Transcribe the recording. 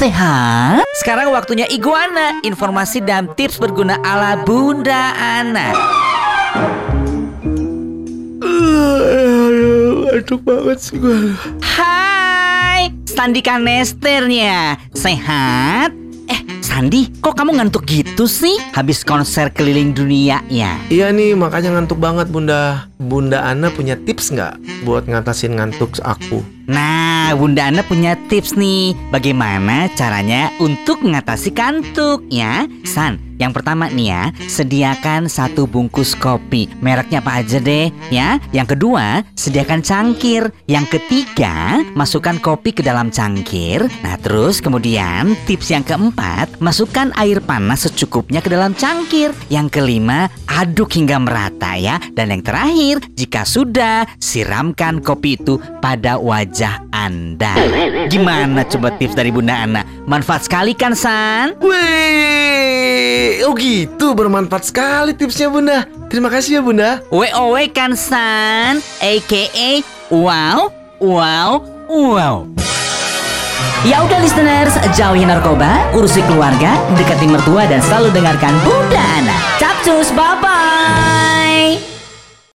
sehat? Sekarang waktunya Iguana, informasi dan tips berguna ala Bunda Ana. Aduh banget sih gue. Hai, Sandika Nesternya. Sehat? Eh, Sandi, kok kamu ngantuk gitu sih? Habis konser keliling dunia ya? Iya nih makanya ngantuk banget bunda Bunda Ana punya tips nggak buat ngatasin ngantuk aku? Nah, Bunda Ana punya tips nih. Bagaimana caranya untuk mengatasi kantuk ya? San, yang pertama nih ya, sediakan satu bungkus kopi. Mereknya apa aja deh ya. Yang kedua, sediakan cangkir. Yang ketiga, masukkan kopi ke dalam cangkir. Nah, terus kemudian tips yang keempat, masukkan air panas secukupnya ke dalam cangkir. Yang kelima, aduk hingga merata ya. Dan yang terakhir, jika sudah, siramkan kopi itu pada wajah Anda. Gimana coba tips dari Bunda Ana? Manfaat sekali kan, San? Wih, oh gitu bermanfaat sekali tipsnya bunda. Terima kasih ya bunda. WOW kan, San? AKA wow, wow, wow. Ya udah listeners, jauhi narkoba, urusi keluarga, dekati mertua dan selalu dengarkan Bunda Ana. Capcus, bye-bye.